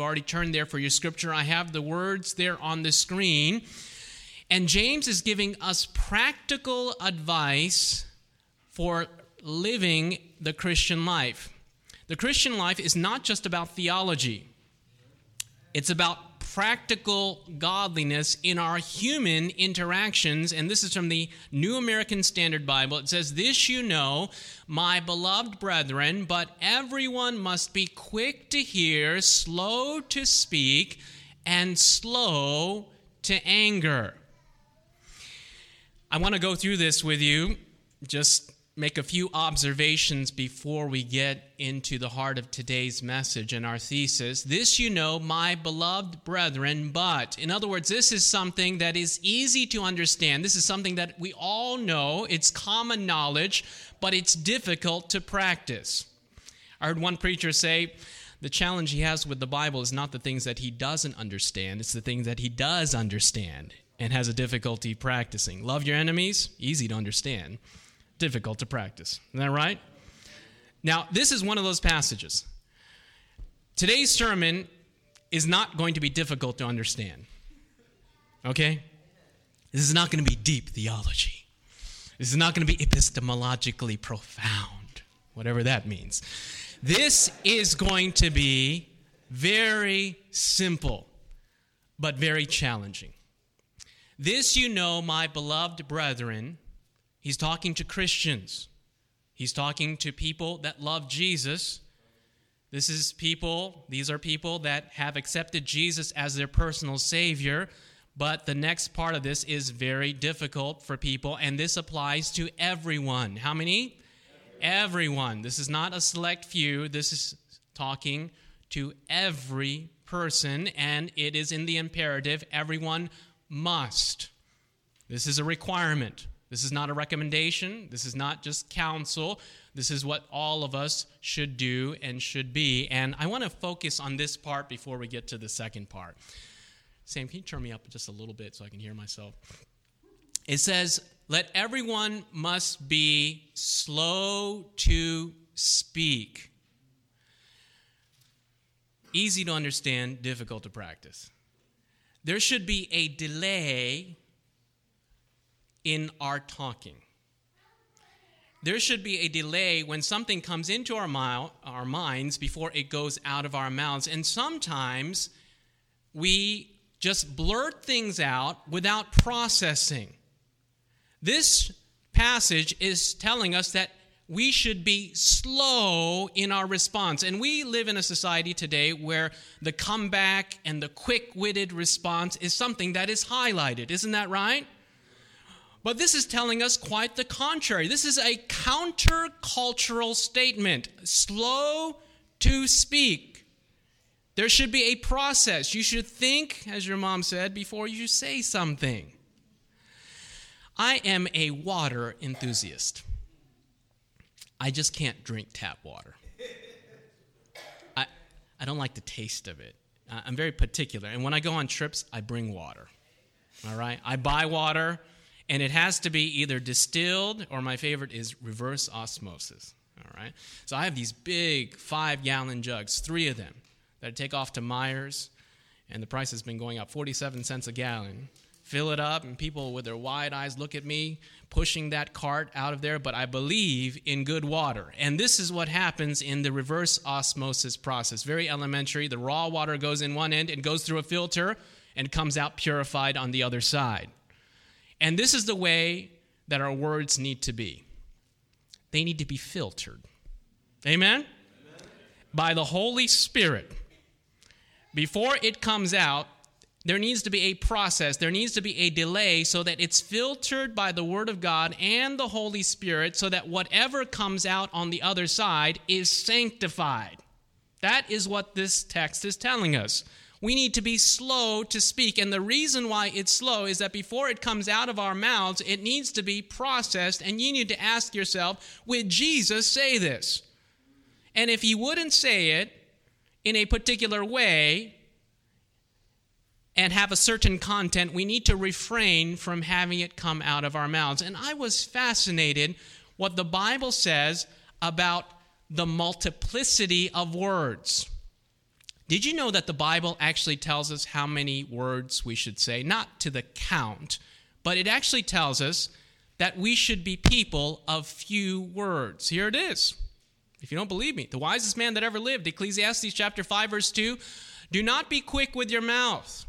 already turned there for your scripture. I have the words there on the screen. And James is giving us practical advice for living the Christian life. The Christian life is not just about theology, it's about practical godliness in our human interactions. And this is from the New American Standard Bible. It says, This you know, my beloved brethren, but everyone must be quick to hear, slow to speak, and slow to anger. I want to go through this with you just make a few observations before we get into the heart of today's message and our thesis. This you know, my beloved brethren, but, in other words, this is something that is easy to understand. This is something that we all know, it's common knowledge, but it's difficult to practice. I heard one preacher say, the challenge he has with the Bible is not the things that he doesn't understand, it's the things that he does understand and has a difficulty practicing. Love your enemies, easy to understand difficult to practice. Isn't that right? Now, this is one of those passages. Today's sermon is not going to be difficult to understand. Okay? This is not going to be deep theology. This is not going to be epistemologically profound, whatever that means. This is going to be very simple, but very challenging. This you know, my beloved brethren, He's talking to Christians. He's talking to people that love Jesus. This is people, these are people that have accepted Jesus as their personal Savior. But the next part of this is very difficult for people, and this applies to everyone. How many? Everyone. This is not a select few. This is talking to every person, and it is in the imperative everyone must. This is a requirement. This is not a recommendation. This is not just counsel. This is what all of us should do and should be. And I want to focus on this part before we get to the second part. Sam, can you turn me up just a little bit so I can hear myself? It says, Let everyone must be slow to speak. Easy to understand, difficult to practice. There should be a delay in our talking. There should be a delay when something comes into our, our minds before it goes out of our mouths. And sometimes we just blurt things out without processing. This passage is telling us that we should be slow in our response. And we live in a society today where the comeback and the quick witted response is something that is highlighted. Isn't that right? But this is telling us quite the contrary. This is a countercultural statement slow to speak. There should be a process. You should think, as your mom said, before you say something. I am a water enthusiast. I just can't drink tap water. I, I don't like the taste of it. I'm very particular. And when I go on trips, I bring water. All right? I buy water and it has to be either distilled or my favorite is reverse osmosis. All right. So I have these big five gallon jugs, three of them, that I take off to Meijer's, and the price has been going up 47 cents a gallon. Fill it up, and people with their wide eyes look at me pushing that cart out of there, but I believe in good water. And this is what happens in the reverse osmosis process. Very elementary. The raw water goes in one end and goes through a filter and comes out purified on the other side. And this is the way that our words need to be they need to be filtered. Amen? Amen? By the Holy Spirit. Before it comes out, there needs to be a process, there needs to be a delay so that it's filtered by the Word of God and the Holy Spirit so that whatever comes out on the other side is sanctified. That is what this text is telling us we need to be slow to speak. And the reason why it's slow is that before it comes out of our mouths, it needs to be processed. And you need to ask yourself, would Jesus say this? And if he wouldn't say it in a particular way and have a certain content, we need to refrain from having it come out of our mouths. And I was fascinated what the Bible says about the multiplicity of words. Did you know that the Bible actually tells us how many words we should say? Not to the count, but it actually tells us that we should be people of few words. Here it is. If you don't believe me, the wisest man that ever lived, Ecclesiastes chapter 5 verse 2, do not be quick with your mouth.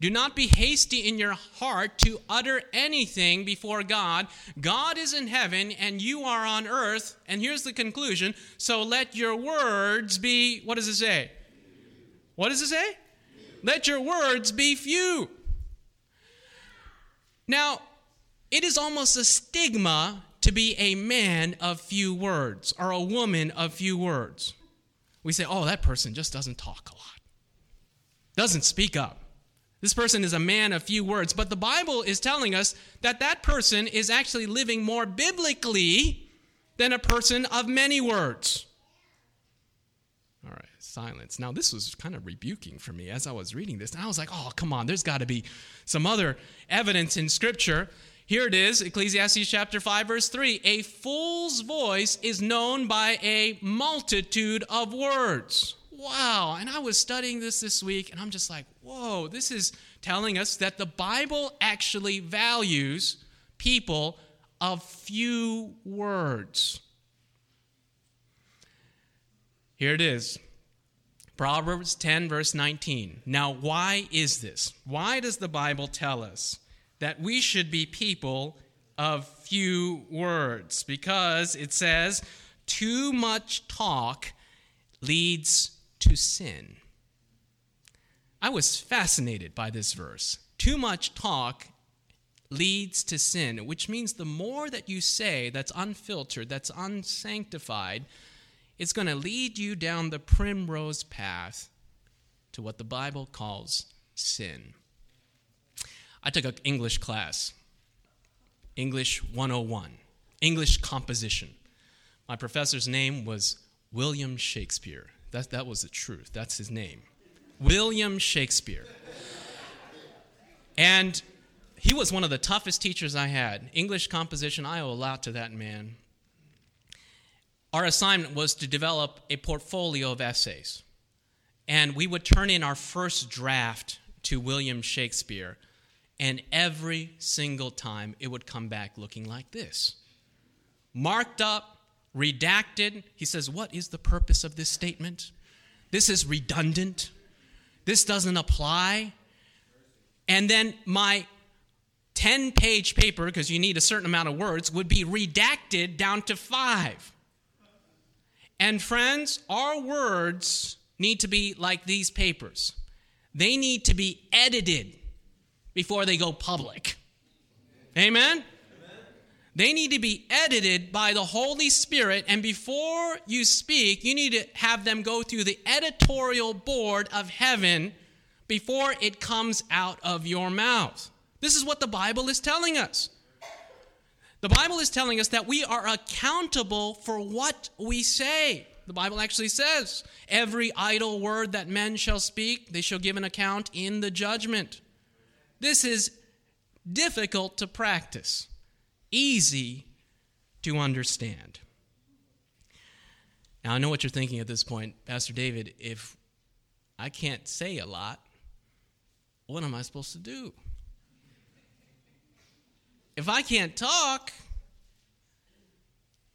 Do not be hasty in your heart to utter anything before God. God is in heaven and you are on earth. And here's the conclusion. So let your words be, what does it say? What does it say? Let your words be few. Now, it is almost a stigma to be a man of few words or a woman of few words. We say, oh, that person just doesn't talk a lot, doesn't speak up. This person is a man of few words. But the Bible is telling us that that person is actually living more biblically than a person of many words. Silence. Now, this was kind of rebuking for me as I was reading this. And I was like, oh, come on, there's got to be some other evidence in Scripture. Here it is, Ecclesiastes chapter 5, verse 3. A fool's voice is known by a multitude of words. Wow. And I was studying this this week, and I'm just like, whoa, this is telling us that the Bible actually values people of few words. Here it is Proverbs 10, verse 19. Now, why is this? Why does the Bible tell us that we should be people of few words? Because it says, too much talk leads to sin. I was fascinated by this verse. Too much talk leads to sin, which means the more that you say that's unfiltered, that's unsanctified, it's going to lead you down the primrose path to what the Bible calls sin. I took an English class, English 101, English composition. My professor's name was William Shakespeare. That, that was the truth. That's his name. William Shakespeare. And he was one of the toughest teachers I had. English composition, I owe a lot to that man. Our assignment was to develop a portfolio of essays. And we would turn in our first draft to William Shakespeare. And every single time it would come back looking like this marked up, redacted. He says, What is the purpose of this statement? This is redundant. This doesn't apply. And then my 10 page paper, because you need a certain amount of words, would be redacted down to five. And friends, our words need to be like these papers. They need to be edited before they go public. Amen? They need to be edited by the Holy Spirit. And before you speak, you need to have them go through the editorial board of heaven before it comes out of your mouth. This is what the Bible is telling us. The Bible is telling us that we are accountable for what we say. The Bible actually says, Every idle word that men shall speak, they shall give an account in the judgment. This is difficult to practice easy to understand. Now, I know what you're thinking at this point, Pastor David. If I can't say a lot, what am I supposed to do? If I can't talk,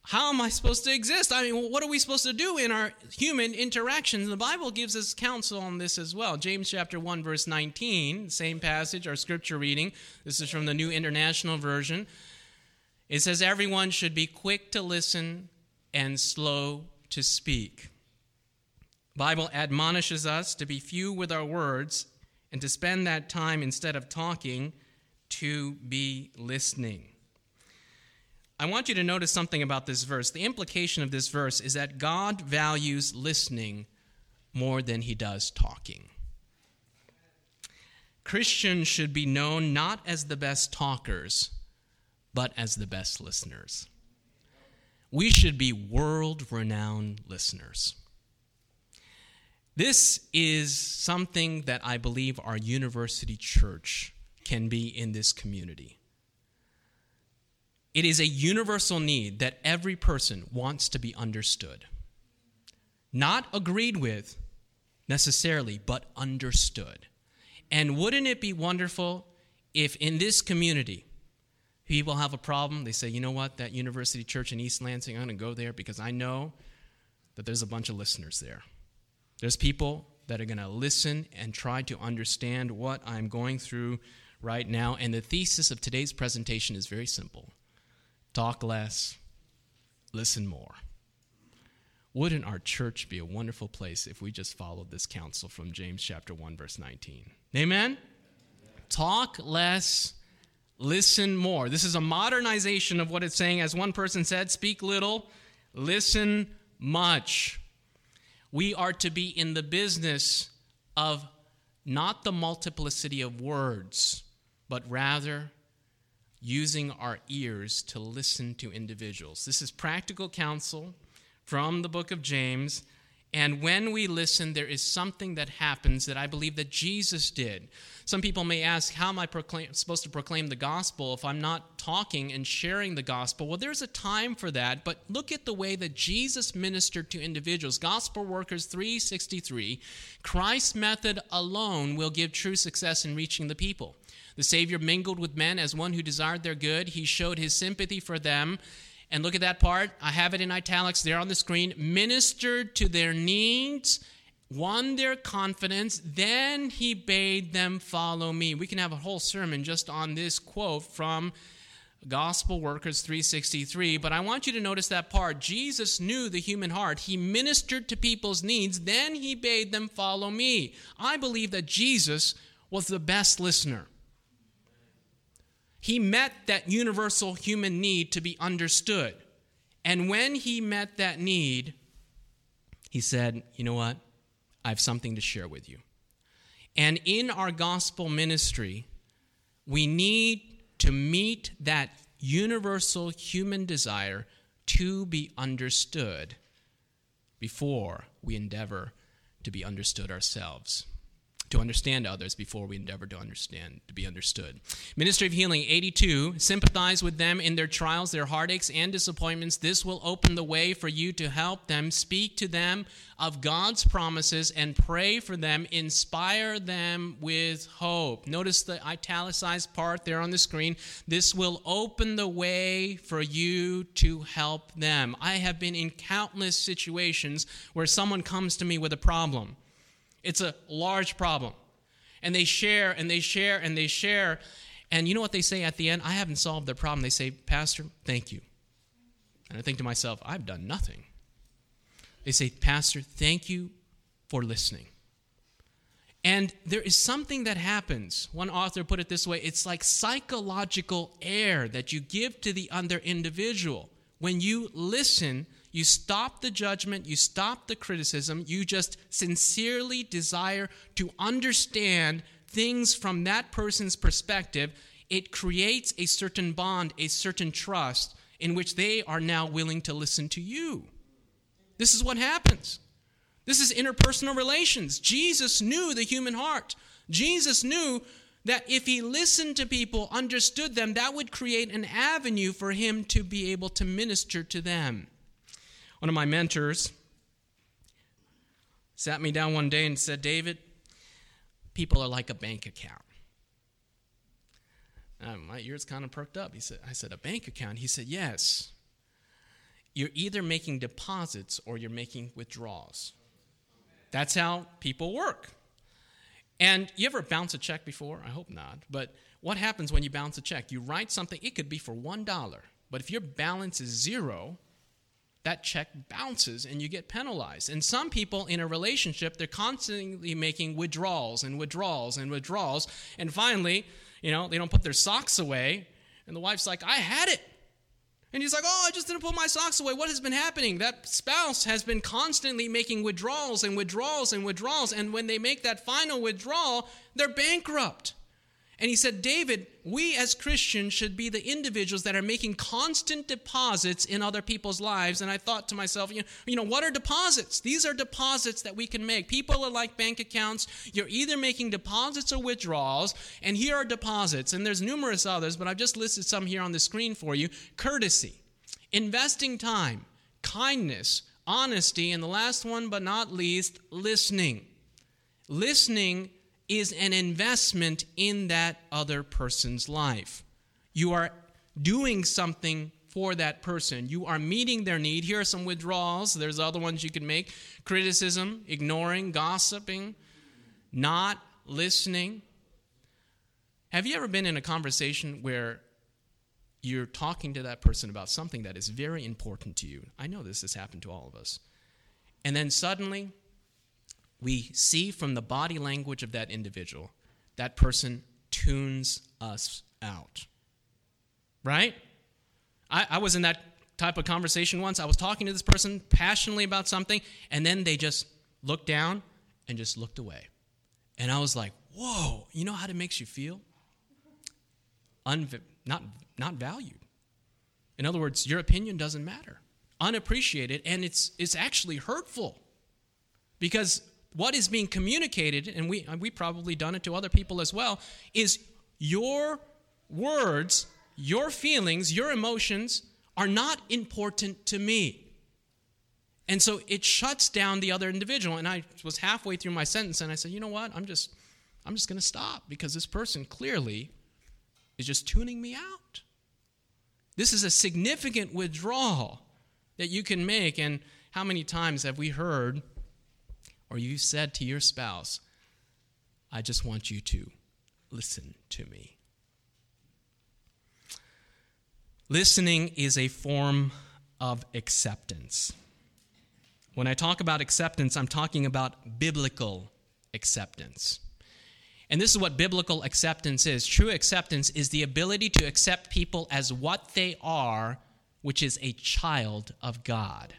how am I supposed to exist? I mean, what are we supposed to do in our human interactions? The Bible gives us counsel on this as well. James chapter 1 verse 19, same passage, our scripture reading. This is from the New International Version. It says everyone should be quick to listen and slow to speak. Bible admonishes us to be few with our words and to spend that time instead of talking to be listening. I want you to notice something about this verse. The implication of this verse is that God values listening more than he does talking. Christians should be known not as the best talkers, but as the best listeners. We should be world renowned listeners. This is something that I believe our university church can be in this community. It is a universal need that every person wants to be understood, not agreed with, necessarily, but understood. And wouldn't it be wonderful if in this community, people have a problem, they say, you know what, that university church in East Lansing, I'm going to go there because I know that there's a bunch of listeners there. There's people that are going to listen and try to understand what I'm going through right now. And the thesis of today's presentation is very simple talk less, listen more. Wouldn't our church be a wonderful place if we just followed this counsel from James chapter 1 verse 19? Amen. Talk less, listen more. This is a modernization of what it's saying as one person said, speak little, listen much. We are to be in the business of not the multiplicity of words, but rather using our ears to listen to individuals. This is practical counsel from the book of James. And when we listen, there is something that happens that I believe that Jesus did. Some people may ask, How am I proclaim, supposed to proclaim the gospel if I'm not talking and sharing the gospel? Well, there's a time for that, but look at the way that Jesus ministered to individuals. Gospel Workers 363 Christ's method alone will give true success in reaching the people. The Savior mingled with men as one who desired their good. He showed his sympathy for them. And look at that part. I have it in italics there on the screen. Ministered to their needs, won their confidence. Then he bade them follow me. We can have a whole sermon just on this quote from Gospel Workers 363. But I want you to notice that part. Jesus knew the human heart. He ministered to people's needs. Then he bade them follow me. I believe that Jesus was the best listener. He met that universal human need to be understood. And when he met that need, he said, You know what? I have something to share with you. And in our gospel ministry, we need to meet that universal human desire to be understood before we endeavor to be understood ourselves to understand others before we endeavor to understand, to be understood. Ministry of Healing 82, sympathize with them in their trials, their heartaches, and disappointments. This will open the way for you to help them, speak to them of God's promises, and pray for them, inspire them with hope. Notice the italicized part there on the screen. This will open the way for you to help them. I have been in countless situations where someone comes to me with a problem it's a large problem. And they share and they share and they share. And you know what they say at the end? I haven't solved their problem. They say, Pastor, thank you. And I think to myself, I've done nothing. They say, Pastor, thank you for listening. And there is something that happens. One author put it this way it's like psychological air that you give to the other individual. When you listen, you stop the judgment, you stop the criticism, you just sincerely desire to understand things from that person's perspective. It creates a certain bond, a certain trust in which they are now willing to listen to you. This is what happens. This is interpersonal relations. Jesus knew the human heart. Jesus knew that if he listened to people, understood them, that would create an avenue for him to be able to minister to them. One of my mentors sat me down one day and said, David, people are like a bank account. My ears kind of perked up. He said, I said, a bank account? He said, yes. You're either making deposits or you're making withdrawals. That's how people work. And you ever bounce a check before? I hope not. But what happens when you bounce a check? You write something, it could be for $1. But if your balance is zero, that check bounces and you get penalized. And some people in a relationship, they're constantly making withdrawals and withdrawals and withdrawals. And finally, you know, they don't put their socks away. And the wife's like, I had it. And he's like, Oh, I just didn't put my socks away. What has been happening? That spouse has been constantly making withdrawals and withdrawals and withdrawals. And when they make that final withdrawal, they're bankrupt. And he said, David, we as Christians should be the individuals that are making constant deposits in other people's lives. And I thought to myself, you know, you know, what are deposits? These are deposits that we can make. People are like bank accounts. You're either making deposits or withdrawals. And here are deposits. And there's numerous others, but I've just listed some here on the screen for you. Courtesy, investing time, kindness, honesty, and the last one but not least, listening. Listening is an investment in that other person's life. You are doing something for that person. You are meeting their need. Here are some withdrawals. There's other ones you can make criticism, ignoring, gossiping, not listening. Have you ever been in a conversation where you're talking to that person about something that is very important to you? I know this has happened to all of us. And then suddenly, we see from the body language of that individual, that person tunes us out. Right? I, I was in that type of conversation once. I was talking to this person passionately about something, and then they just looked down and just looked away. And I was like, whoa, you know how it makes you feel? Not, not valued. In other words, your opinion doesn't matter, unappreciated, and it's, it's actually hurtful. Because what is being communicated, and we, we probably done it to other people as well, is your words your feelings, your emotions are not important to me. And so it shuts down the other individual. And I was halfway through my sentence and I said, you know what? I'm just, I'm just going to stop because this person clearly is just tuning me out. This is a significant withdrawal that you can make. And how many times have we heard or you said to your spouse, I just want you to listen to me? Listening is a form of acceptance. When I talk about acceptance, I'm talking about biblical acceptance. And this is what biblical acceptance is. True acceptance is the ability to accept people as what they are, which is a child of God.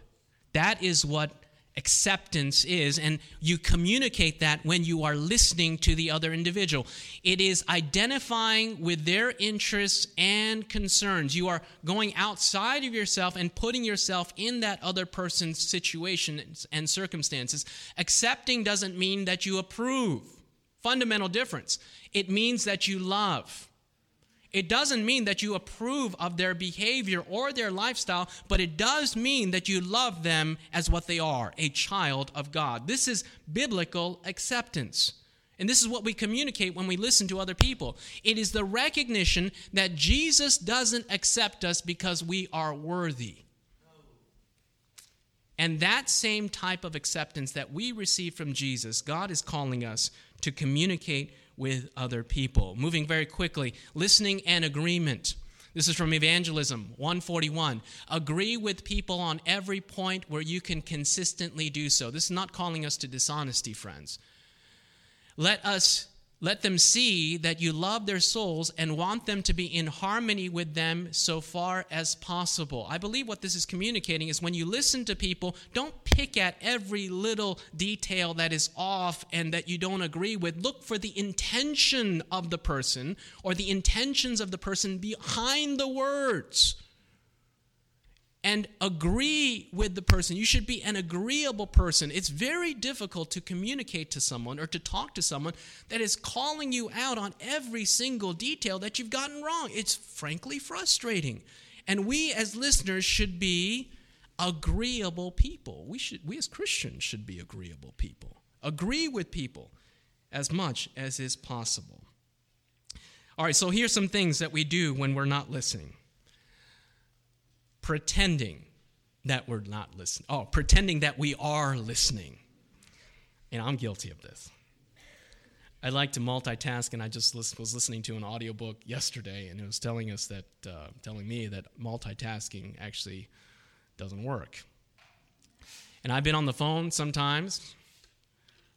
That is what acceptance is, and you communicate that when you are listening to the other individual. It is identifying with their interests and concerns. You are going outside of yourself and putting yourself in that other person's situation and circumstances. Accepting doesn't mean that you approve. Fundamental difference. It means that you love. It doesn't mean that you approve of their behavior or their lifestyle, but it does mean that you love them as what they are a child of God. This is biblical acceptance. And this is what we communicate when we listen to other people. It is the recognition that Jesus doesn't accept us because we are worthy. And that same type of acceptance that we receive from Jesus, God is calling us to communicate with other people. Moving very quickly, listening and agreement. This is from Evangelism 141. Agree with people on every point where you can consistently do so. This is not calling us to dishonesty, friends. Let us let them see that you love their souls and want them to be in harmony with them so far as possible. I believe what this is communicating is when you listen to people, don't pick at every little detail that is off and that you don't agree with. Look for the intention of the person or the intentions of the person behind the words and agree with the person. You should be an agreeable person. It's very difficult to communicate to someone or to talk to someone that is calling you out on every single detail that you've gotten wrong. It's frankly frustrating. And we as listeners should be agreeable people. We should we as Christians should be agreeable people. Agree with people as much as is possible. All right, so here's some things that we do when we're not listening pretending that we're not listening. Oh, pretending that we are listening. And I'm guilty of this. I like to multitask, and I just was listening to an audiobook yesterday, and it was telling us that, uh, telling me that multitasking actually doesn't work. And I've been on the phone sometimes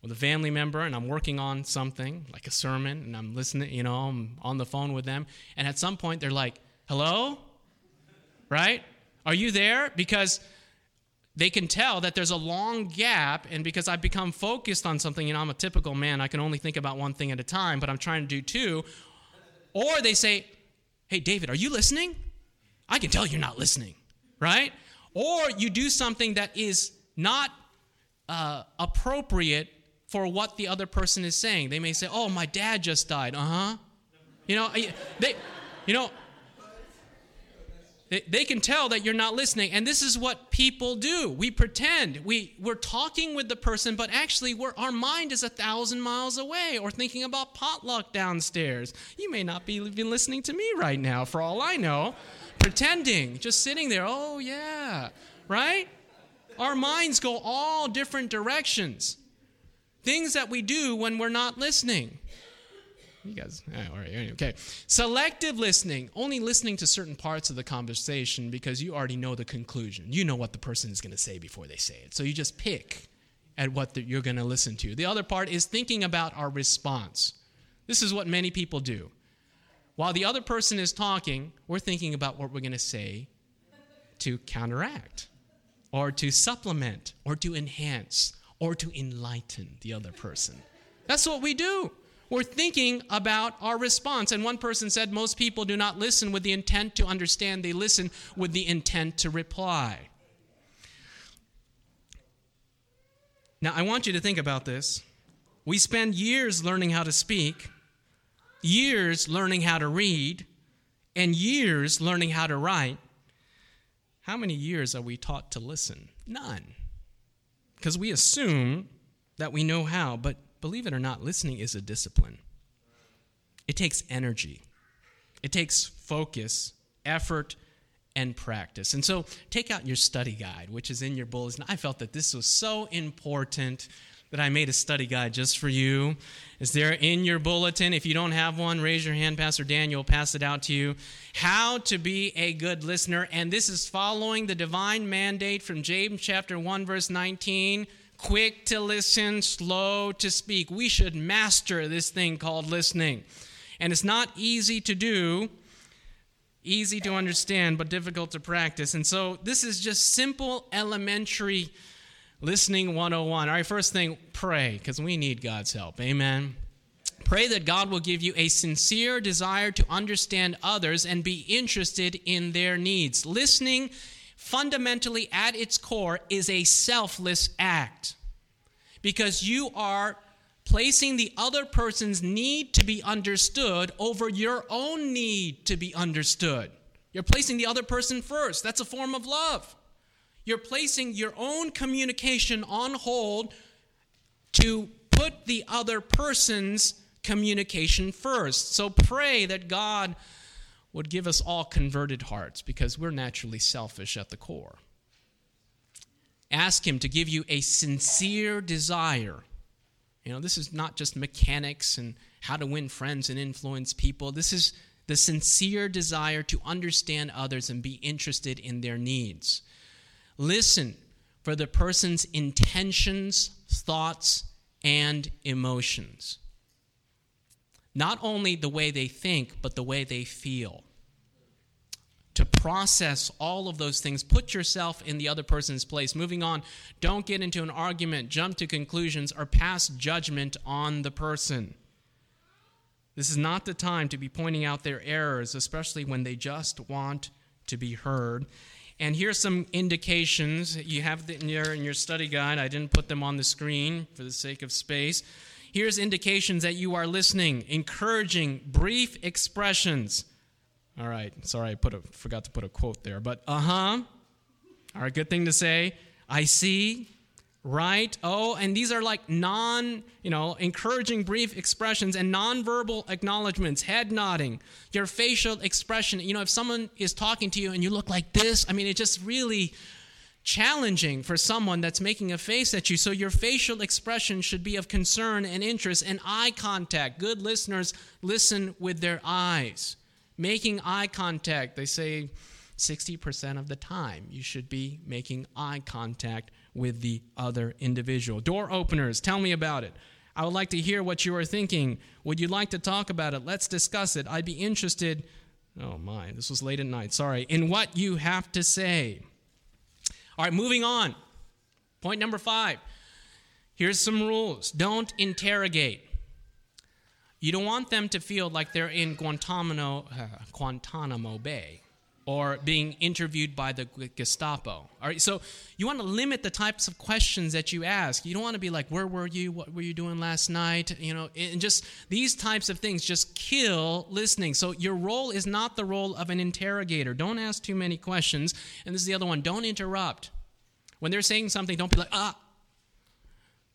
with a family member, and I'm working on something like a sermon, and I'm listening, you know, I'm on the phone with them, and at some point they're like, "Hello," right? Are you there? Because they can tell that there's a long gap, and because I've become focused on something, you know, I'm a typical man, I can only think about one thing at a time, but I'm trying to do two. Or they say, Hey, David, are you listening? I can tell you're not listening, right? Or you do something that is not uh, appropriate for what the other person is saying. They may say, Oh, my dad just died. Uh huh. You know, they, you know, They can tell that you're not listening. And this is what people do. We pretend. We, we're talking with the person, but actually our mind is a thousand miles away or thinking about potluck downstairs. You may not be even listening to me right now, for all I know. Pretending, just sitting there. Oh, yeah. Right? Our minds go all different directions. Things that we do when we're not listening. You guys, all right, okay. Selective listening, only listening to certain parts of the conversation because you already know the conclusion. You know what the person is going to say before they say it. So you just pick at what the, you're going to listen to. The other part is thinking about our response. This is what many people do. While the other person is talking, we're thinking about what we're going to say to counteract or to supplement or to enhance or to enlighten the other person. That's what we do. We're thinking about our response. And one person said most people do not listen with the intent to understand, they listen with the intent to reply. Now, I want you to think about this. We spend years learning how to speak, years learning how to read, and years learning how to write. How many years are we taught to listen? None. Because we assume that we know how, but believe it or not, listening is a discipline. It takes energy, it takes focus, effort, and practice. And so take out your study guide, which is in your bulletin. I felt that this was so important that I made a study guide just for you. Is there in your bulletin? If you don't have one, raise your hand. Pastor Daniel pass it out to you. How to be a good listener. And this is following the divine mandate from James chapter 1, verse 19 quick to listen, slow to speak. We should master this thing called listening. And it's not easy to do, easy to understand, but difficult to practice. And so this is just simple, elementary listening 101. All right, first thing, pray, because we need God's help. Amen. Pray that God will give you a sincere desire to understand others and be interested in their needs. Listening fundamentally at its core is a selfless act because you are placing the other person's need to be understood over your own need to be understood. You're placing the other person first. That's a form of love. You're placing your own communication on hold to put the other person's communication first. So pray that God would give us all converted hearts because we're naturally selfish at the core. Ask Him to give you a sincere desire. You know, this is not just mechanics and how to win friends and influence people. This is the sincere desire to understand others and be interested in their needs. Listen for the person's intentions, thoughts, and emotions. Not only the way they think, but the way they feel to process all of those things. Put yourself in the other person's place. Moving on, don't get into an argument, jump to conclusions, or pass judgment on the person. This is not the time to be pointing out their errors, especially when they just want to be heard. And here's some indications. You have in your, in your study guide. I didn't put them on the screen for the sake of space. Here's indications that you are listening, encouraging brief expressions all right. Sorry, I put a, forgot to put a quote there, but uh huh. All right, good thing to say. I see. Right? Oh, and these are like non, you know, encouraging brief expressions and nonverbal acknowledgments, head nodding, your facial expression. You know, if someone is talking to you and you look like this, I mean, it's just really challenging for someone that's making a face at you. So your facial expression should be of concern and interest and eye contact. Good listeners listen with their eyes. Making eye contact, they say 60% of the time you should be making eye contact with the other individual. Door openers, tell me about it. I would like to hear what you are thinking. Would you like to talk about it? Let's discuss it. I'd be interested. Oh my, this was late at night. Sorry. In what you have to say. All right, moving on. Point number five. Here's some rules don't interrogate. You don't want them to feel like they're in Guantanamo, uh, Guantanamo Bay. or being interviewed by the Gestapo. All right, so you want to limit the types of questions that you ask. You don't want to be like, "Where were you? What were you doing last night?" You know, and just these types of things just kill listening. So your role is not the role of an interrogator. Don't ask too many questions. And this is the other one: don't interrupt. When they're saying something, don't be like, "Ah,"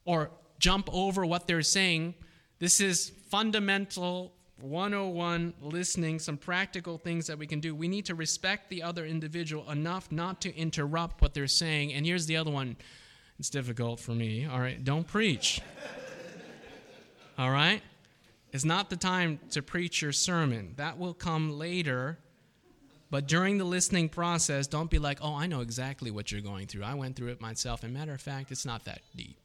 or jump over what they're saying. This is fundamental 101 listening, some practical things that we can do. We need to respect the other individual enough not to interrupt what they're saying. And here's the other one it's difficult for me. All right, don't preach. All right? It's not the time to preach your sermon, that will come later. But during the listening process, don't be like, oh, I know exactly what you're going through. I went through it myself. And matter of fact, it's not that deep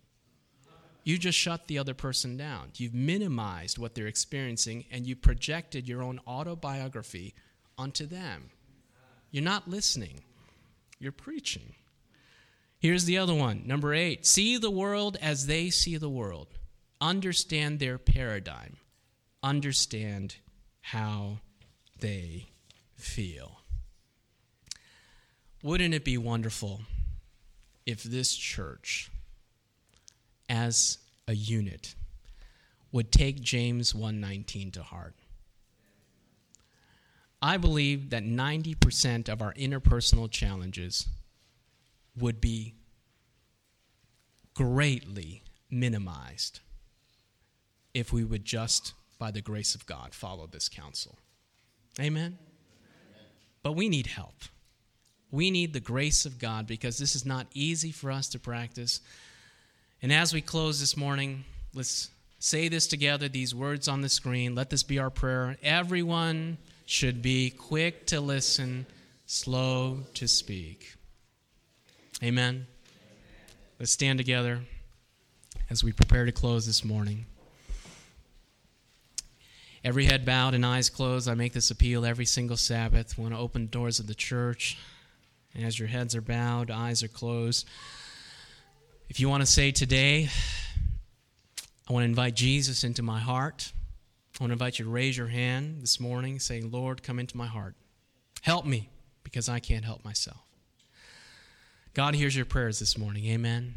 you just shut the other person down. You've minimized what they're experiencing and you projected your own autobiography onto them. You're not listening, you're preaching. Here's the other one. Number eight see the world as they see the world, understand their paradigm, understand how they feel. Wouldn't it be wonderful if this church as a unit would take James 119 to heart. I believe that 90% of our interpersonal challenges would be greatly minimized if we would just, by the grace of God, follow this counsel. Amen? But we need help. We need the grace of God because this is not easy for us to practice. And as we close this morning, let's say this together, these words on the screen. Let this be our prayer. Everyone should be quick to listen, slow to speak. Amen. Let's stand together as we prepare to close this morning. Every head bowed and eyes closed, I make this appeal every single Sabbath. I want to open doors of the church. And as your heads are bowed, eyes are closed. If you want to say today, I want to invite Jesus into my heart, I want to invite you to raise your hand this morning saying, Lord, come into my heart. Help me because I can't help myself. God hears your prayers this morning. Amen.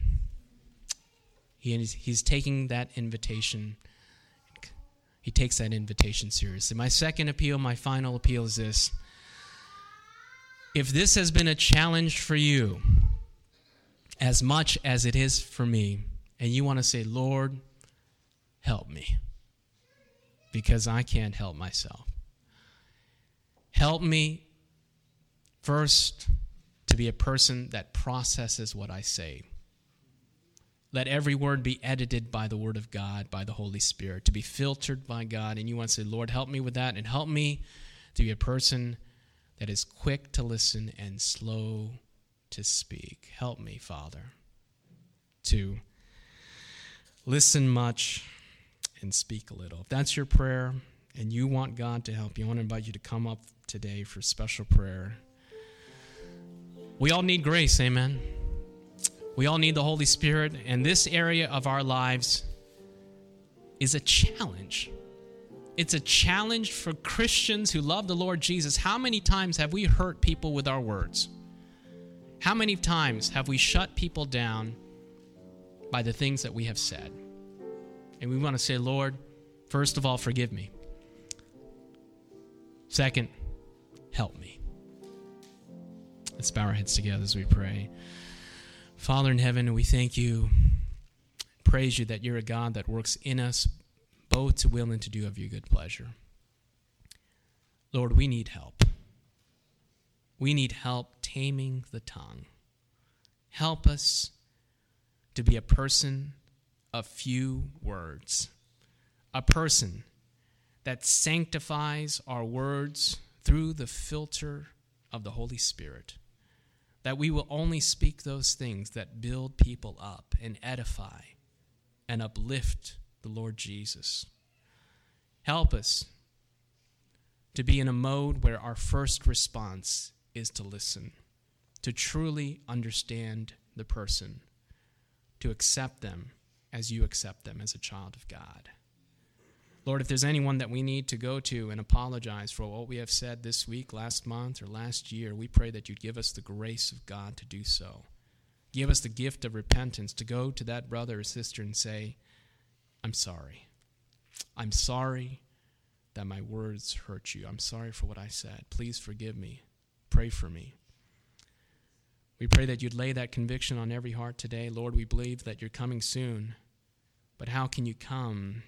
He, he's taking that invitation. He takes that invitation seriously. My second appeal, my final appeal is this. If this has been a challenge for you, as much as it is for me, and you want to say, Lord, help me, because I can't help myself. Help me first to be a person that processes what I say. Let every word be edited by the Word of God, by the Holy Spirit, to be filtered by God. And you want to say, Lord, help me with that, and help me to be a person that is quick to listen and slow to speak. Help me, Father, to listen much and speak a little. If that's your prayer and you want God to help you, I want to invite you to come up today for special prayer. We all need grace, amen. We all need the Holy Spirit, and this area of our lives is a challenge. It's a challenge for Christians who love the Lord Jesus. How many times have we hurt people with our words? How many times have we shut people down by the things that we have said? And we want to say, Lord, first of all, forgive me. Second, help me. Let's bow our heads together as we pray. Father in heaven, we thank you, praise you that you're a God that works in us both to will and to do of your good pleasure. Lord, we need help. We need help taming the tongue. Help us to be a person of few words, a person that sanctifies our words through the filter of the Holy Spirit. That we will only speak those things that build people up and edify and uplift the Lord Jesus. Help us to be in a mode where our first response is to listen, to truly understand the person, to accept them as you accept them as a child of God. Lord, if there's anyone that we need to go to and apologize for what we have said this week, last month, or last year, we pray that you'd give us the grace of God to do so. Give us the gift of repentance to go to that brother or sister and say, I'm sorry. I'm sorry that my words hurt you. I'm sorry for what I said. Please forgive me. Pray for me. We pray that you'd lay that conviction on every heart today. Lord, we believe that you're coming soon. But how can you come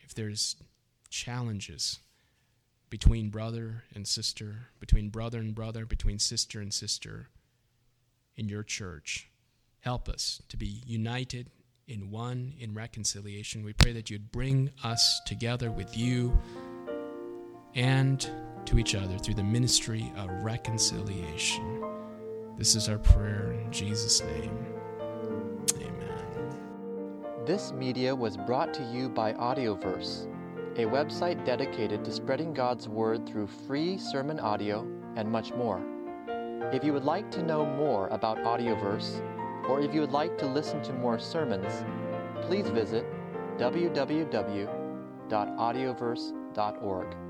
if there's challenges between brother and sister, between brother and brother, between sister and sister in your church? Help us to be united in one in reconciliation. We pray that you'd bring us together with you and to each other through the ministry of reconciliation. This is our prayer in Jesus' name. Amen. This media was brought to you by Audioverse, a website dedicated to spreading God's Word through free sermon audio and much more. If you would like to know more about Audioverse, or if you would like to listen to more sermons, please visit www.audioverse.org.